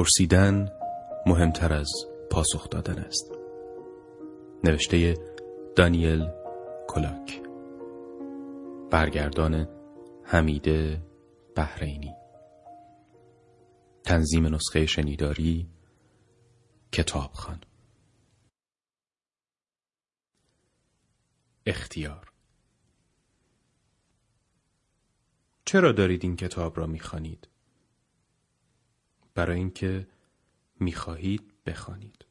پرسیدن مهمتر از پاسخ دادن است. نوشته دانیل کلاک. برگردان حمیده بحرینی. تنظیم نسخه شنیداری کتابخان. اختیار. چرا دارید این کتاب را می‌خوانید؟ برای اینکه می‌خواهید بخوانید.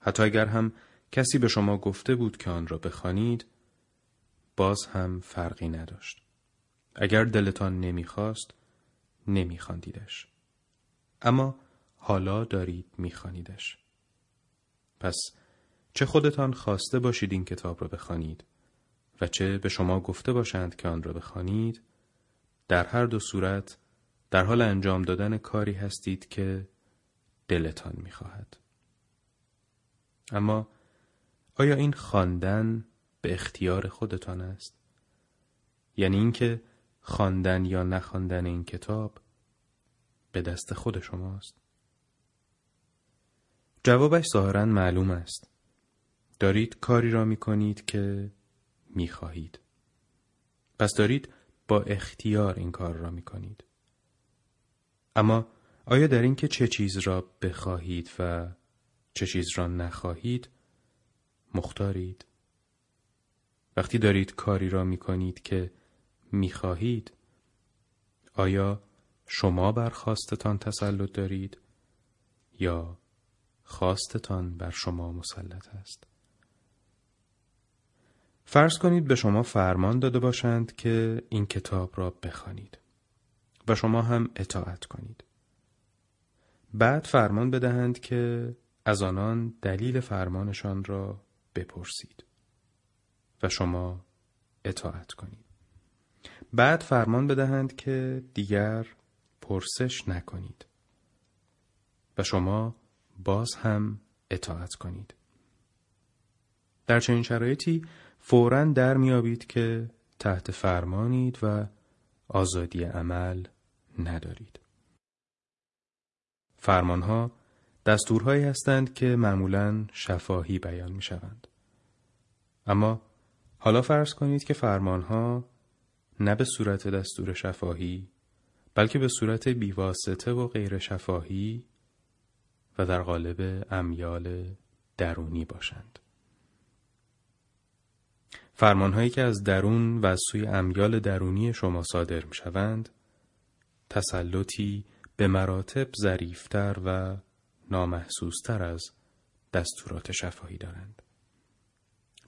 حتی اگر هم کسی به شما گفته بود که آن را بخوانید، باز هم فرقی نداشت. اگر دلتان نمی‌خواست، نمیخواندیدش. اما حالا دارید میخوانیدش. پس چه خودتان خواسته باشید این کتاب را بخوانید و چه به شما گفته باشند که آن را بخوانید در هر دو صورت در حال انجام دادن کاری هستید که دلتان می‌خواهد. اما آیا این خواندن به اختیار خودتان است؟ یعنی اینکه خواندن یا نخواندن این کتاب به دست خود شماست؟ جوابش ظاهرا معلوم است. دارید کاری را می کنید که می خواهید. پس دارید با اختیار این کار را می کنید. اما آیا در اینکه چه چیز را بخواهید و چه چیز را نخواهید مختارید؟ وقتی دارید کاری را می کنید که می خواهید آیا شما بر خواستتان تسلط دارید یا خواستتان بر شما مسلط است؟ فرض کنید به شما فرمان داده باشند که این کتاب را بخوانید و شما هم اطاعت کنید. بعد فرمان بدهند که از آنان دلیل فرمانشان را بپرسید و شما اطاعت کنید. بعد فرمان بدهند که دیگر پرسش نکنید و شما باز هم اطاعت کنید. در چنین شرایطی فورا در میابید که تحت فرمانید و آزادی عمل ندارید. فرمانها دستورهایی هستند که معمولا شفاهی بیان می شوند. اما حالا فرض کنید که فرمانها نه به صورت دستور شفاهی بلکه به صورت بیواسطه و غیر شفاهی و در قالب امیال درونی باشند. فرمانهایی که از درون و از سوی امیال درونی شما صادر می شوند، تسلطی به مراتب ظریفتر و نامحسوستر از دستورات شفاهی دارند.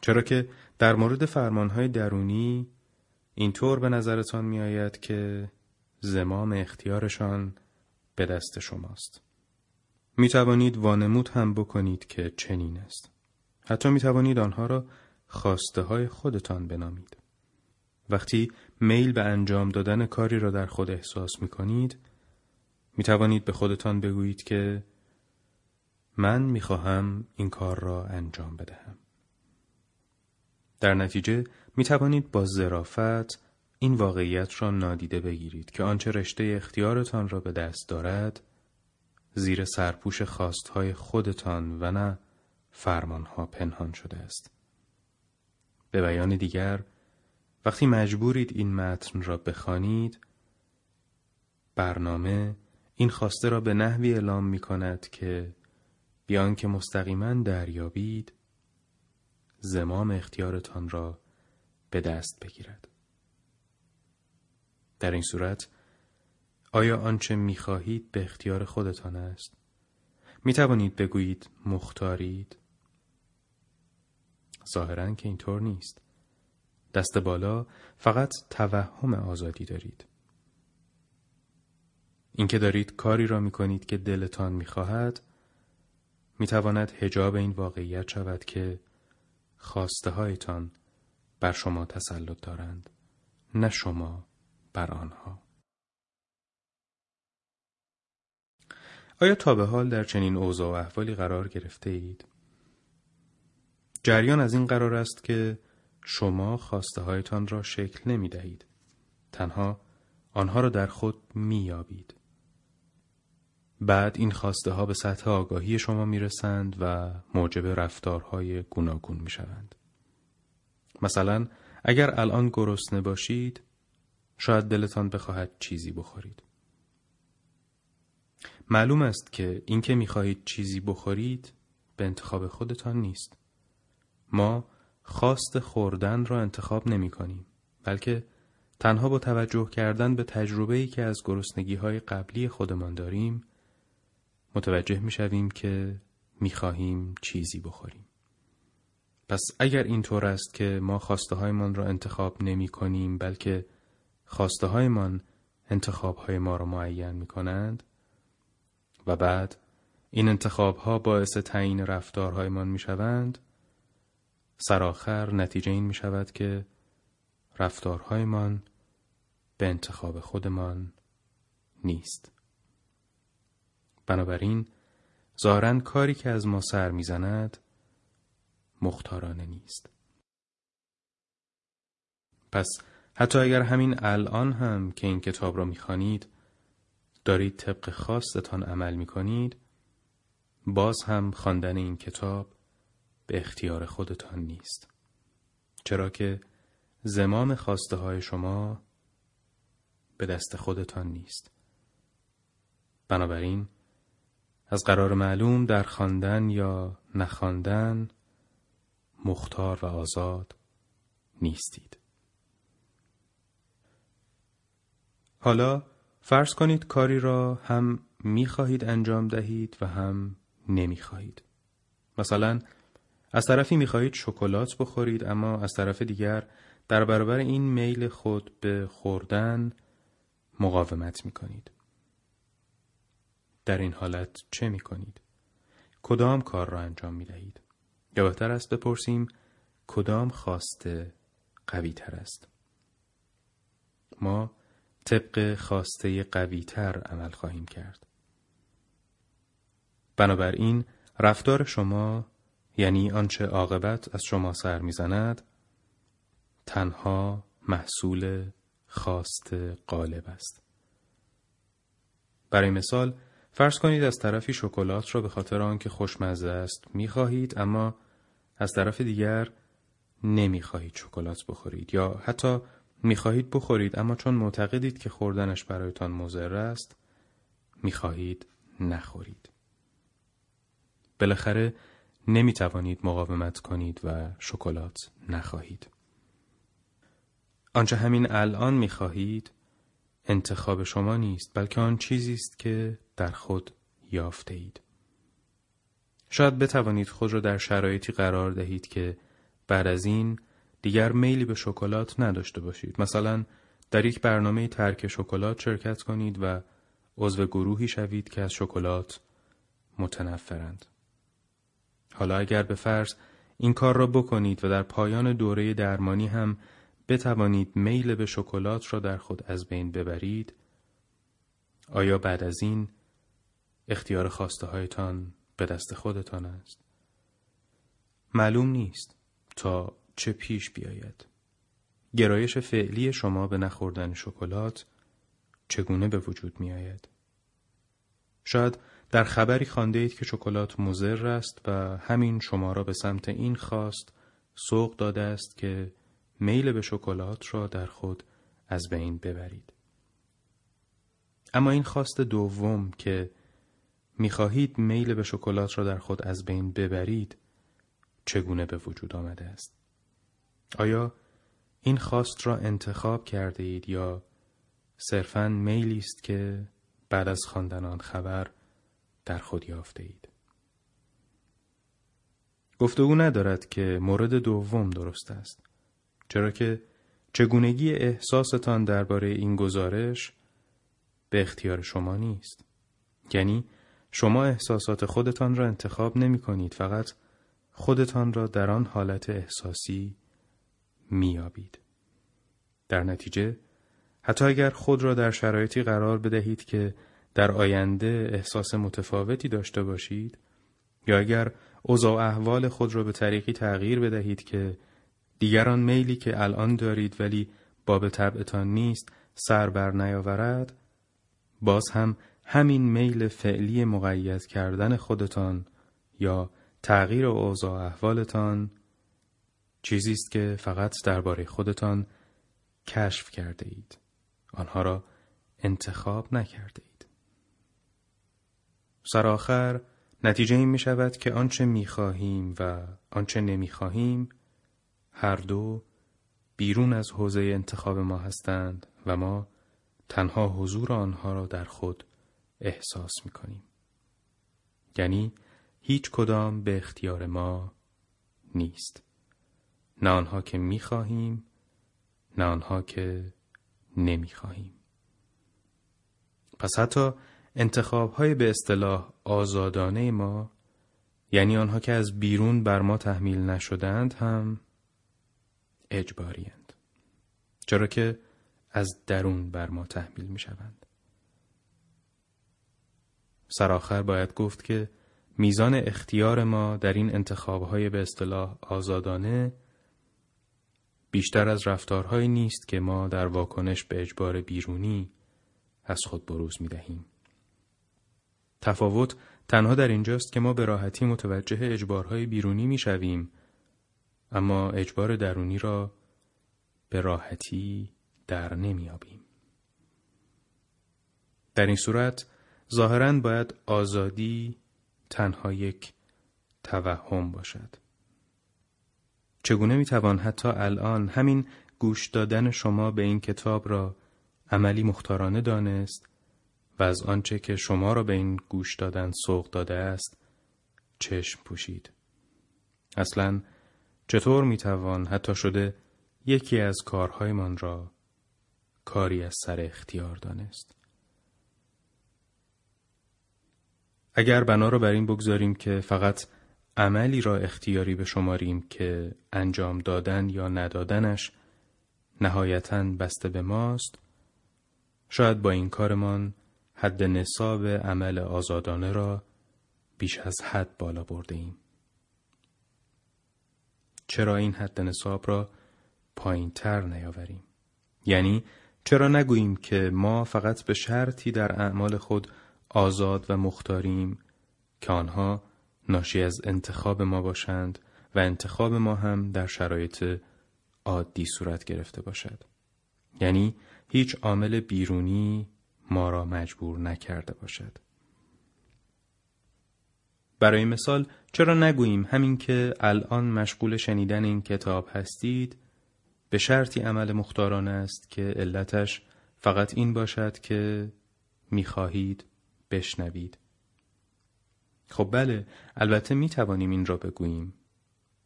چرا که در مورد فرمانهای درونی اینطور به نظرتان می آید که زمام اختیارشان به دست شماست. می توانید وانمود هم بکنید که چنین است. حتی می توانید آنها را خواسته های خودتان بنامید. وقتی میل به انجام دادن کاری را در خود احساس می کنید، می توانید به خودتان بگویید که من می خواهم این کار را انجام بدهم. در نتیجه می توانید با ظرافت این واقعیت را نادیده بگیرید که آنچه رشته اختیارتان را به دست دارد زیر سرپوش خواستهای خودتان و نه فرمانها پنهان شده است. به بیان دیگر وقتی مجبورید این متن را بخوانید برنامه این خواسته را به نحوی اعلام می کند که بیان که مستقیما دریابید زمام اختیارتان را به دست بگیرد. در این صورت آیا آنچه می خواهید به اختیار خودتان است؟ می توانید بگویید مختارید ظاهرا که اینطور نیست. دست بالا فقط توهم آزادی دارید. اینکه دارید کاری را می کنید که دلتان می خواهد می تواند هجاب این واقعیت شود که خواسته هایتان بر شما تسلط دارند نه شما بر آنها. آیا تا به حال در چنین اوضاع و احوالی قرار گرفته اید؟ جریان از این قرار است که شما خواسته هایتان را شکل نمی دهید. تنها آنها را در خود می یابید. بعد این خواسته ها به سطح آگاهی شما می‌رسند و موجب رفتارهای گوناگون می‌شوند. مثلا اگر الان گرسنه باشید شاید دلتان بخواهد چیزی بخورید. معلوم است که اینکه می‌خواهید چیزی بخورید به انتخاب خودتان نیست. ما خواست خوردن را انتخاب نمی کنیم بلکه تنها با توجه کردن به تجربه‌ای که از گرسنگی های قبلی خودمان داریم متوجه می شویم که می خواهیم چیزی بخوریم. پس اگر اینطور است که ما خواسته هایمان را انتخاب نمی کنیم بلکه خواسته هایمان انتخاب های ما را معین می کنند و بعد این انتخاب ها باعث تعیین رفتارهایمان می شوند سرآخر نتیجه این می شود که رفتارهایمان به انتخاب خودمان نیست. بنابراین ظاهرا کاری که از ما سر می‌زند مختارانه نیست. پس حتی اگر همین الان هم که این کتاب را می‌خوانید دارید طبق خواستتان عمل می‌کنید باز هم خواندن این کتاب به اختیار خودتان نیست. چرا که زمام خواسته های شما به دست خودتان نیست. بنابراین از قرار معلوم در خواندن یا نخواندن مختار و آزاد نیستید. حالا فرض کنید کاری را هم می‌خواهید انجام دهید و هم نمی‌خواهید. مثلا از طرفی می‌خواهید شکلات بخورید اما از طرف دیگر در برابر این میل خود به خوردن مقاومت می‌کنید. در این حالت چه می‌کنید؟ کدام کار را انجام می‌دهید؟ یا بهتر است بپرسیم کدام خواسته قوی تر است؟ ما طبق خواسته قوی تر عمل خواهیم کرد. بنابراین رفتار شما یعنی آنچه عاقبت از شما سر می‌زند تنها محصول خواست غالب است. برای مثال فرض کنید از طرفی شکلات را به خاطر آنکه خوشمزه است می‌خواهید اما از طرف دیگر نمی‌خواهید شکلات بخورید یا حتی می‌خواهید بخورید اما چون معتقدید که خوردنش برایتان مضر است می‌خواهید نخورید. بالاخره نمی توانید مقاومت کنید و شکلات نخواهید. آنچه همین الان می خواهید انتخاب شما نیست بلکه آن چیزی است که در خود یافته اید. شاید بتوانید خود را در شرایطی قرار دهید که بعد از این دیگر میلی به شکلات نداشته باشید. مثلا در یک برنامه ترک شکلات شرکت کنید و عضو گروهی شوید که از شکلات متنفرند. حالا اگر به فرض این کار را بکنید و در پایان دوره درمانی هم بتوانید میل به شکلات را در خود از بین ببرید آیا بعد از این اختیار خواسته هایتان به دست خودتان است معلوم نیست تا چه پیش بیاید گرایش فعلی شما به نخوردن شکلات چگونه به وجود می آید؟ شاید در خبری خانده اید که شکلات مضر است و همین شما را به سمت این خواست سوق داده است که میل به شکلات را در خود از بین ببرید. اما این خواست دوم که می‌خواهید میل به شکلات را در خود از بین ببرید چگونه به وجود آمده است؟ آیا این خواست را انتخاب کرده اید یا صرفاً میلی است که بعد از خواندن آن خبر در خود یافته اید. گفتگو ندارد که مورد دوم درست است. چرا که چگونگی احساستان درباره این گزارش به اختیار شما نیست. یعنی شما احساسات خودتان را انتخاب نمی کنید فقط خودتان را در آن حالت احساسی میابید. در نتیجه حتی اگر خود را در شرایطی قرار بدهید که در آینده احساس متفاوتی داشته باشید یا اگر اوضاع احوال خود را به طریقی تغییر بدهید که دیگران میلی که الان دارید ولی باب طبعتان نیست سر بر نیاورد باز هم همین میل فعلی مقید کردن خودتان یا تغییر اوضاع احوالتان چیزی است که فقط درباره خودتان کشف کرده اید. آنها را انتخاب نکرده. سرآخر نتیجه این می شود که آنچه می خواهیم و آنچه نمی خواهیم هر دو بیرون از حوزه انتخاب ما هستند و ما تنها حضور آنها را در خود احساس می کنیم. یعنی هیچ کدام به اختیار ما نیست. نه آنها که می خواهیم نه آنها که نمی خواهیم. پس حتی انتخاب های به اصطلاح آزادانه ما یعنی آنها که از بیرون بر ما تحمیل نشدند هم اجباری چرا که از درون بر ما تحمیل می شوند. سرآخر باید گفت که میزان اختیار ما در این انتخابهای به اصطلاح آزادانه بیشتر از رفتارهایی نیست که ما در واکنش به اجبار بیرونی از خود بروز می دهیم. تفاوت تنها در اینجاست که ما به راحتی متوجه اجبارهای بیرونی می شویم اما اجبار درونی را به راحتی در نمیابیم. در این صورت ظاهرا باید آزادی تنها یک توهم باشد. چگونه می‌توان حتی الان همین گوش دادن شما به این کتاب را عملی مختارانه دانست و از آنچه که شما را به این گوش دادن سوق داده است چشم پوشید. اصلا چطور می‌توان حتی شده یکی از کارهایمان را کاری از سر اختیار دانست. اگر بنا را بر این بگذاریم که فقط عملی را اختیاری به شماریم که انجام دادن یا ندادنش نهایتا بسته به ماست شاید با این کارمان حد نصاب عمل آزادانه را بیش از حد بالا برده ایم. چرا این حد نصاب را پایین تر نیاوریم؟ یعنی چرا نگوییم که ما فقط به شرطی در اعمال خود آزاد و مختاریم که آنها ناشی از انتخاب ما باشند و انتخاب ما هم در شرایط عادی صورت گرفته باشد. یعنی هیچ عامل بیرونی ما را مجبور نکرده باشد. برای مثال چرا نگوییم همین که الان مشغول شنیدن این کتاب هستید به شرطی عمل مختارانه است که علتش فقط این باشد که می‌خواهید بشنوید. خب بله البته می توانیم این را بگوییم.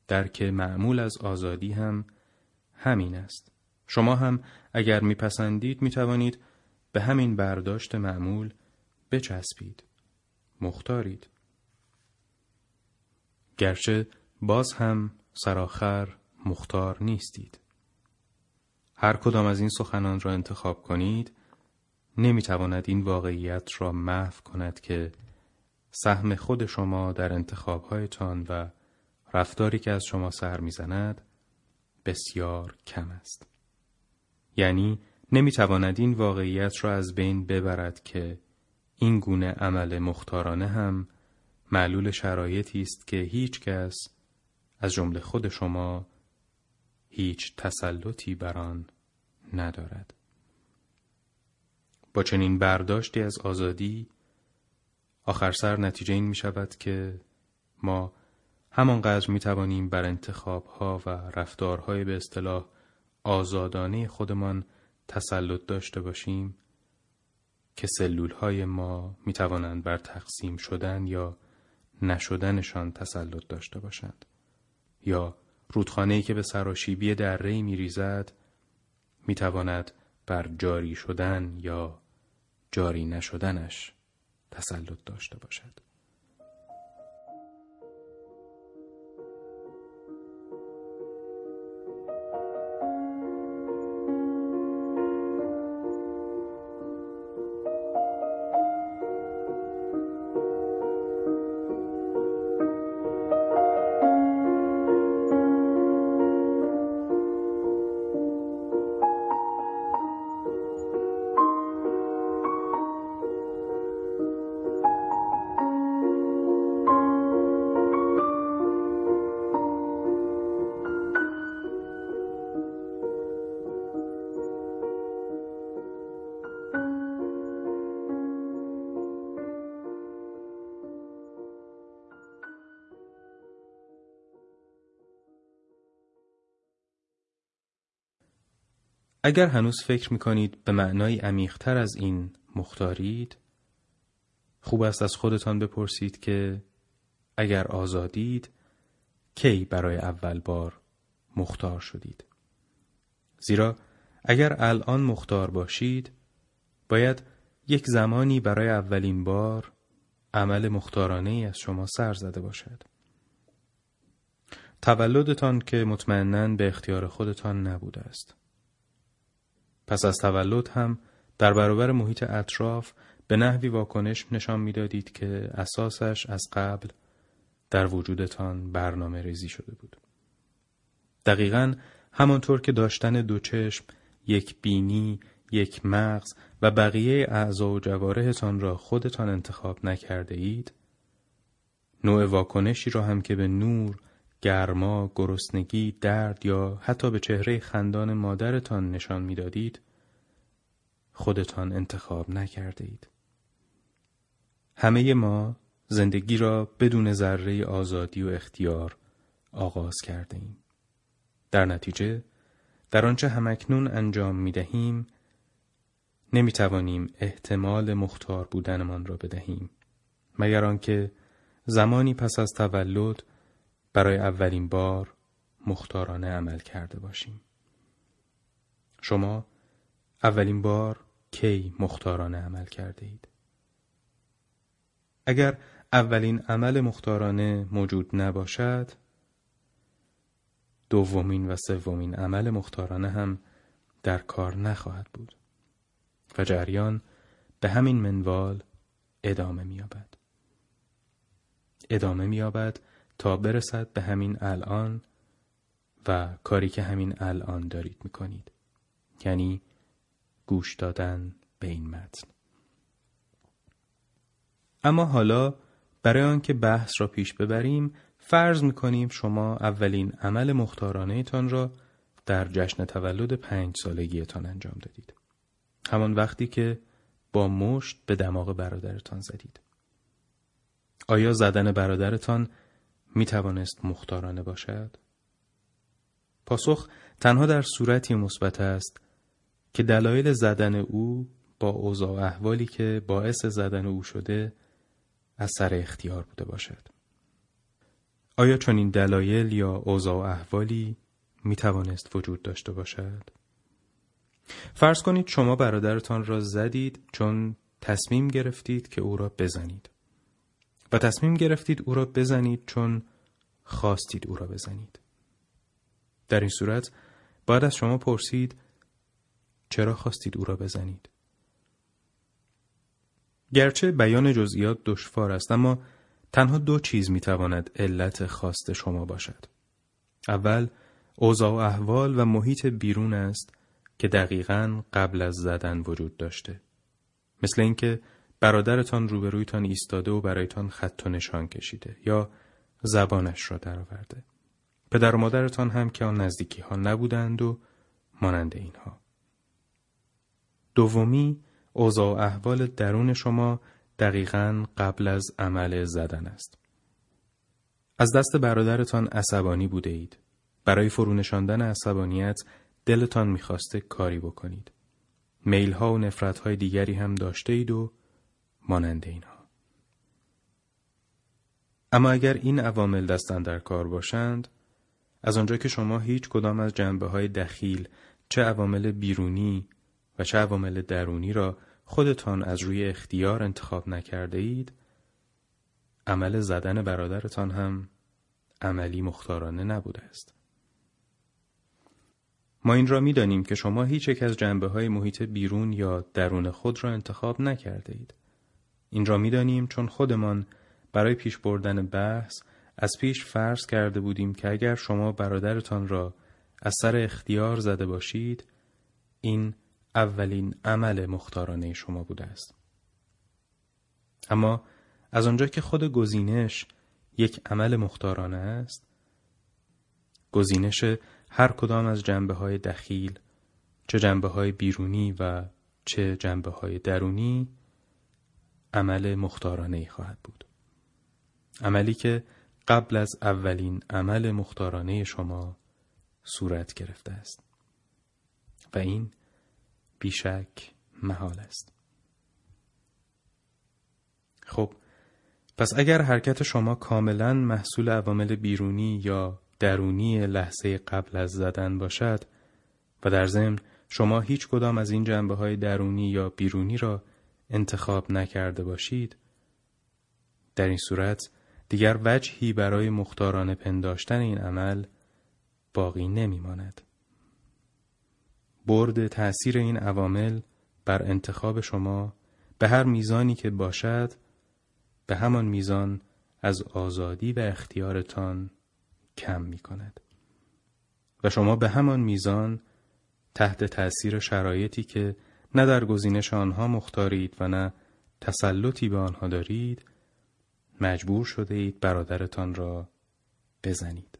درک معمول از آزادی هم همین است. شما هم اگر میپسندید می توانید به همین برداشت معمول بچسبید. مختارید. گرچه باز هم سراخر مختار نیستید. هر کدام از این سخنان را انتخاب کنید نمی‌تواند این واقعیت را محو کند که سهم خود شما در انتخابهایتان و رفتاری که از شما سر می‌زند بسیار کم است. یعنی نمی‌تواند این واقعیت را از بین ببرد که این گونه عمل مختارانه هم معلول شرایطی است که هیچ کس از جمله خود شما هیچ تسلطی بر آن ندارد. با چنین برداشتی از آزادی آخر سر نتیجه این می شود که ما همانقدر می توانیم بر انتخاب ها و رفتارهای به اصطلاح آزادانه خودمان تسلط داشته باشیم که سلول های ما می توانند بر تقسیم شدن یا نشدنشان تسلط داشته باشند یا رودخانه‌ای که به سراشیبی دره می ریزد می تواند بر جاری شدن یا جاری نشدنش تسلط داشته باشد. اگر هنوز فکر می کنید به معنای عمیقتر از این مختارید خوب است از خودتان بپرسید که اگر آزادید کی برای اول بار مختار شدید؟ زیرا اگر الان مختار باشید باید یک زمانی برای اولین بار عمل مختارانه ای از شما سر زده باشد. تولدتان که مطمئنا به اختیار خودتان نبوده است. پس از تولد هم در برابر محیط اطراف به نحوی واکنش نشان می‌دادید که اساسش از قبل در وجودتان برنامه ریزی شده بود. دقیقا همانطور که داشتن دو چشم، یک بینی، یک مغز و بقیه اعضا و جوارهتان را خودتان انتخاب نکرده اید، نوع واکنشی را هم که به نور، گرما، گرسنگی، درد یا حتی به چهره خندان مادرتان نشان می‌دادید، خودتان انتخاب نکرده اید. همه ما زندگی را بدون ذره آزادی و اختیار آغاز کرده ایم. در نتیجه در آنچه همکنون انجام می دهیم نمی توانیم احتمال مختار بودنمان را بدهیم مگر آنکه زمانی پس از تولد برای اولین بار مختارانه عمل کرده باشیم. شما اولین بار کی مختارانه عمل کرده اید؟ اگر اولین عمل مختارانه موجود نباشد دومین و سومین عمل مختارانه هم در کار نخواهد بود و جریان به همین منوال ادامه میابد ادامه میابد تا برسد به همین الان و کاری که همین الان دارید می‌کنید یعنی گوش دادن به این متن اما حالا برای آنکه بحث را پیش ببریم فرض می‌کنیم شما اولین عمل مختارانه تان را در جشن تولد پنج سالگیتان انجام دادید. همان وقتی که با مشت به دماغ برادرتان زدید. آیا زدن برادرتان می توانست مختارانه باشد؟ پاسخ تنها در صورتی مثبت است که دلایل زدن او با اوضاع احوالی که باعث زدن او شده از سر اختیار بوده باشد. آیا چنین دلایل یا اوضاع احوالی می توانست وجود داشته باشد؟ فرض کنید شما برادرتان را زدید چون تصمیم گرفتید که او را بزنید و تصمیم گرفتید او را بزنید چون خواستید او را بزنید. در این صورت باید از شما پرسید چرا خواستید او را بزنید؟ گرچه بیان جزئیات دشوار است اما تنها دو چیز می‌تواند علت خواست شما باشد. اول اوضاع و احوال و محیط بیرون است که دقیقا قبل از زدن وجود داشته. مثل اینکه برادرتان روبرویتان ایستاده و برایتان خط و نشان کشیده یا زبانش را درآورده. پدر و مادرتان هم که آن نزدیکی ها نبودند و مانند اینها. دومی اوضاع و احوال درون شما دقیقا قبل از عمل زدن است. از دست برادرتان عصبانی بوده اید. برای فرونشاندن عصبانیت دلتان می‌خواسته کاری بکنید. میل ها و نفرت های دیگری هم داشته اید و مانند اینها. اما اگر این عوامل دستن در کار باشند، از آنجا که شما هیچ کدام از جنبه های دخیل چه عوامل بیرونی و چه عوامل درونی را خودتان از روی اختیار انتخاب نکرده اید عمل زدن برادرتان هم عملی مختارانه نبوده است. ما این را می دانیم که شما هیچ یک از جنبه های محیط بیرون یا درون خود را انتخاب نکرده اید. این را می دانیم چون خودمان برای پیش بردن بحث از پیش فرض کرده بودیم که اگر شما برادرتان را از سر اختیار زده باشید این اولین عمل مختارانه شما بوده است. اما از آنجا که خود گزینش یک عمل مختارانه است، گزینش هر کدام از جنبه های دخیل، چه جنبه های بیرونی و چه جنبه های درونی، عمل مختارانه ای خواهد بود. عملی که قبل از اولین عمل مختارانه شما صورت گرفته است. و این بیشک محال است خب پس اگر حرکت شما کاملا محصول عوامل بیرونی یا درونی لحظه قبل از زدن باشد و در ضمن شما هیچ کدام از این جنبه های درونی یا بیرونی را انتخاب نکرده باشید در این صورت دیگر وجهی برای مختارانه پنداشتن این عمل باقی نمی ماند. برد تأثیر این عوامل بر انتخاب شما به هر میزانی که باشد به همان میزان از آزادی و اختیارتان کم می کند. و شما به همان میزان تحت تأثیر شرایطی که نه در گزینش آنها مختارید و نه تسلطی به آنها دارید مجبور شده اید برادرتان را بزنید.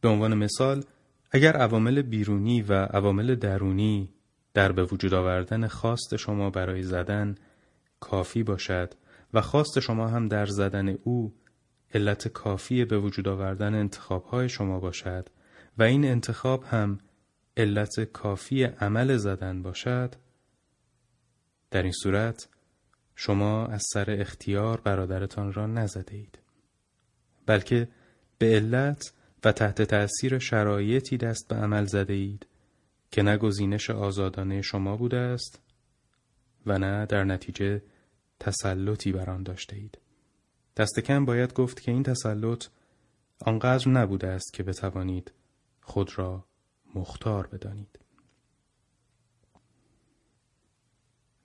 به عنوان مثال اگر عوامل بیرونی و عوامل درونی در به وجود آوردن خواست شما برای زدن کافی باشد و خواست شما هم در زدن او علت کافی به وجود آوردن انتخابهای شما باشد و این انتخاب هم علت کافی عمل زدن باشد در این صورت شما از سر اختیار برادرتان را نزده اید بلکه به علت و تحت تأثیر شرایطی دست به عمل زده اید که نه گزینش آزادانه شما بوده است و نه در نتیجه تسلطی بر آن داشته اید. دست کم باید گفت که این تسلط آنقدر نبوده است که بتوانید خود را مختار بدانید.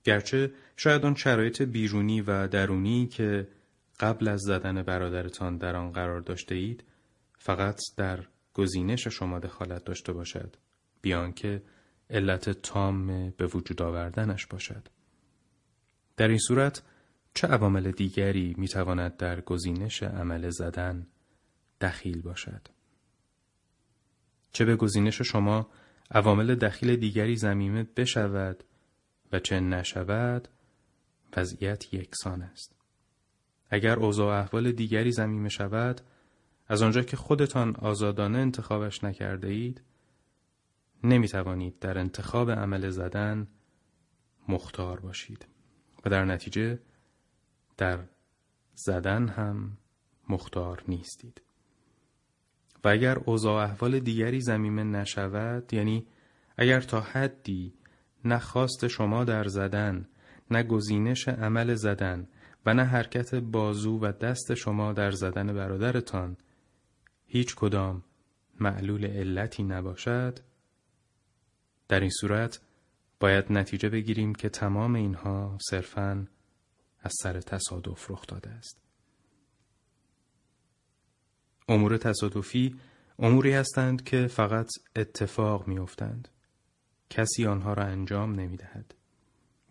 گرچه شاید آن شرایط بیرونی و درونی که قبل از زدن برادرتان در آن قرار داشته اید فقط در گزینش شما دخالت داشته باشد بیان که علت تام به وجود آوردنش باشد در این صورت چه عوامل دیگری می تواند در گزینش عمل زدن دخیل باشد چه به گزینش شما عوامل دخیل دیگری زمینه بشود و چه نشود وضعیت یکسان است. اگر اوضاع احوال دیگری زمینه شود از آنجا که خودتان آزادانه انتخابش نکرده اید نمی توانید در انتخاب عمل زدن مختار باشید و در نتیجه در زدن هم مختار نیستید. و اگر اوضاع احوال دیگری زمینه نشود یعنی اگر تا حدی نه خواست شما در زدن نه گزینش عمل زدن و نه حرکت بازو و دست شما در زدن برادرتان هیچ کدام معلول علتی نباشد در این صورت باید نتیجه بگیریم که تمام اینها صرفاً از سر تصادف رخ داده است. امور تصادفی اموری هستند که فقط اتفاق میافتند. کسی آنها را انجام نمی دهد.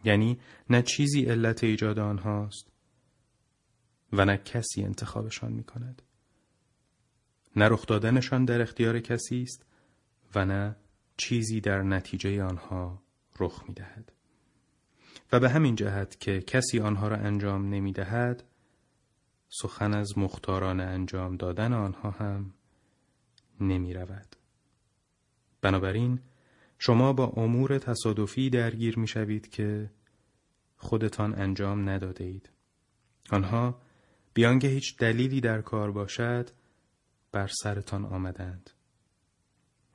یعنی نه چیزی علت ایجاد آنهاست و نه کسی انتخابشان می کند. نه رخ دادنشان در اختیار کسی است و نه چیزی در نتیجه آنها رخ می دهد. و به همین جهت که کسی آنها را انجام نمی دهد سخن از مختاران انجام دادن آنها هم نمی رود. بنابراین شما با امور تصادفی درگیر می شوید که خودتان انجام نداده اید. آنها بیان که هیچ دلیلی در کار باشد بر سرتان آمدند.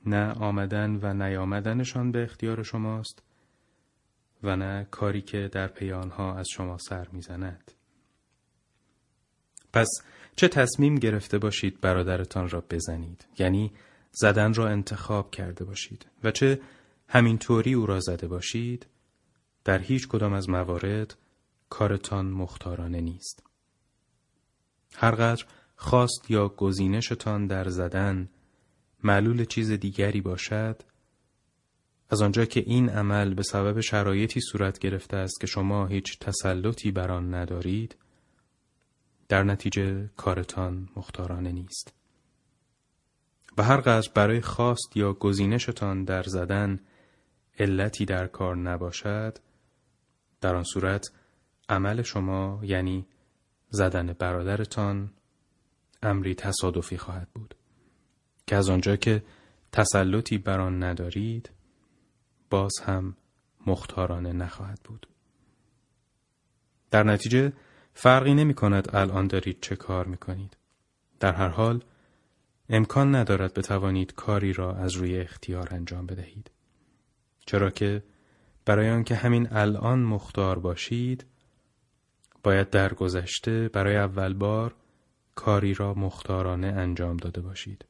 نه آمدن و نیامدنشان به اختیار شماست و نه کاری که در پی آنها از شما سر می‌زند. پس چه تصمیم گرفته باشید برادرتان را بزنید؟ یعنی زدن را انتخاب کرده باشید. و چه همینطوری او را زده باشید؟ در هیچ کدام از موارد کارتان مختارانه نیست. هرقدر خواست یا گزینشتان در زدن معلول چیز دیگری باشد از آنجا که این عمل به سبب شرایطی صورت گرفته است که شما هیچ تسلطی بر آن ندارید در نتیجه کارتان مختارانه نیست. و هر برای خواست یا گزینشتان در زدن علتی در کار نباشد در آن صورت عمل شما یعنی زدن برادرتان امری تصادفی خواهد بود. که از آنجا که تسلطی بر آن ندارید باز هم مختارانه نخواهد بود. در نتیجه فرقی نمی کند الان دارید چه کار می کنید. در هر حال امکان ندارد بتوانید کاری را از روی اختیار انجام بدهید. چرا که برای آنکه همین الان مختار باشید باید در گذشته برای اول بار کاری را مختارانه انجام داده باشید.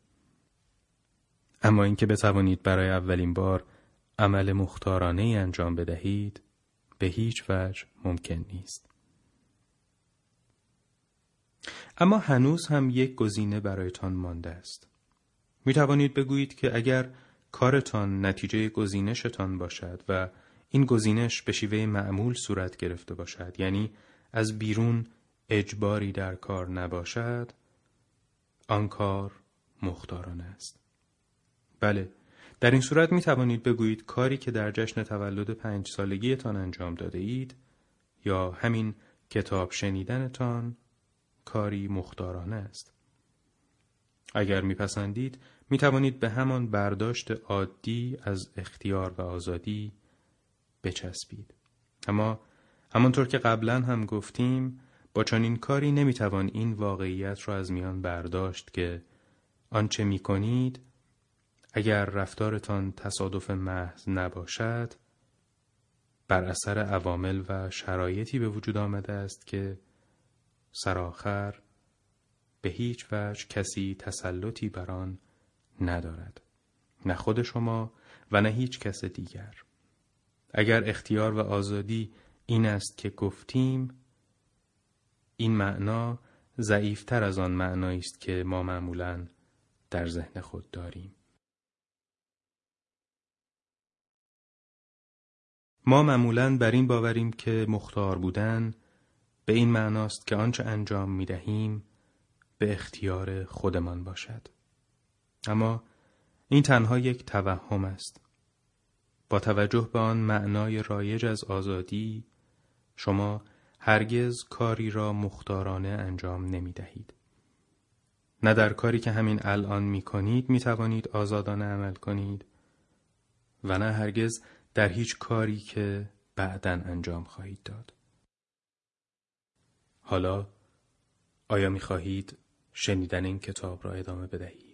اما اینکه بتوانید برای اولین بار عمل مختارانه انجام بدهید به هیچ وجه ممکن نیست. اما هنوز هم یک گزینه برایتان مانده است. می توانید بگویید که اگر کارتان نتیجه گزینشتان باشد و این گزینش به شیوه معمول صورت گرفته باشد یعنی از بیرون اجباری در کار نباشد آن کار مختارانه است بله در این صورت می توانید بگویید کاری که در جشن تولد پنج سالگیتان انجام داده اید یا همین کتاب شنیدنتان کاری مختارانه است. اگر میپسندید می توانید به همان برداشت عادی از اختیار و آزادی بچسبید. اما همانطور که قبلا هم گفتیم با چنین کاری نمی‌توان این واقعیت را از میان برداشت که آنچه می کنید اگر رفتارتان تصادف محض نباشد بر اثر عوامل و شرایطی به وجود آمده است که سرآخر به هیچ وجه کسی تسلطی بر آن ندارد. نه خود شما و نه هیچ کس دیگر. اگر اختیار و آزادی این است که گفتیم این معنا ضعیفتر از آن معنایی است که ما معمولا در ذهن خود داریم. ما معمولا بر این باوریم که مختار بودن به این معناست که آنچه انجام می دهیم به اختیار خودمان باشد. اما این تنها یک توهم است. با توجه به آن معنای رایج از آزادی شما هرگز کاری را مختارانه انجام نمی دهید. نه در کاری که همین الان می کنید می توانید آزادانه عمل کنید و نه هرگز در هیچ کاری که بعدا انجام خواهید داد. حالا آیا می خواهید شنیدن این کتاب را ادامه بدهید؟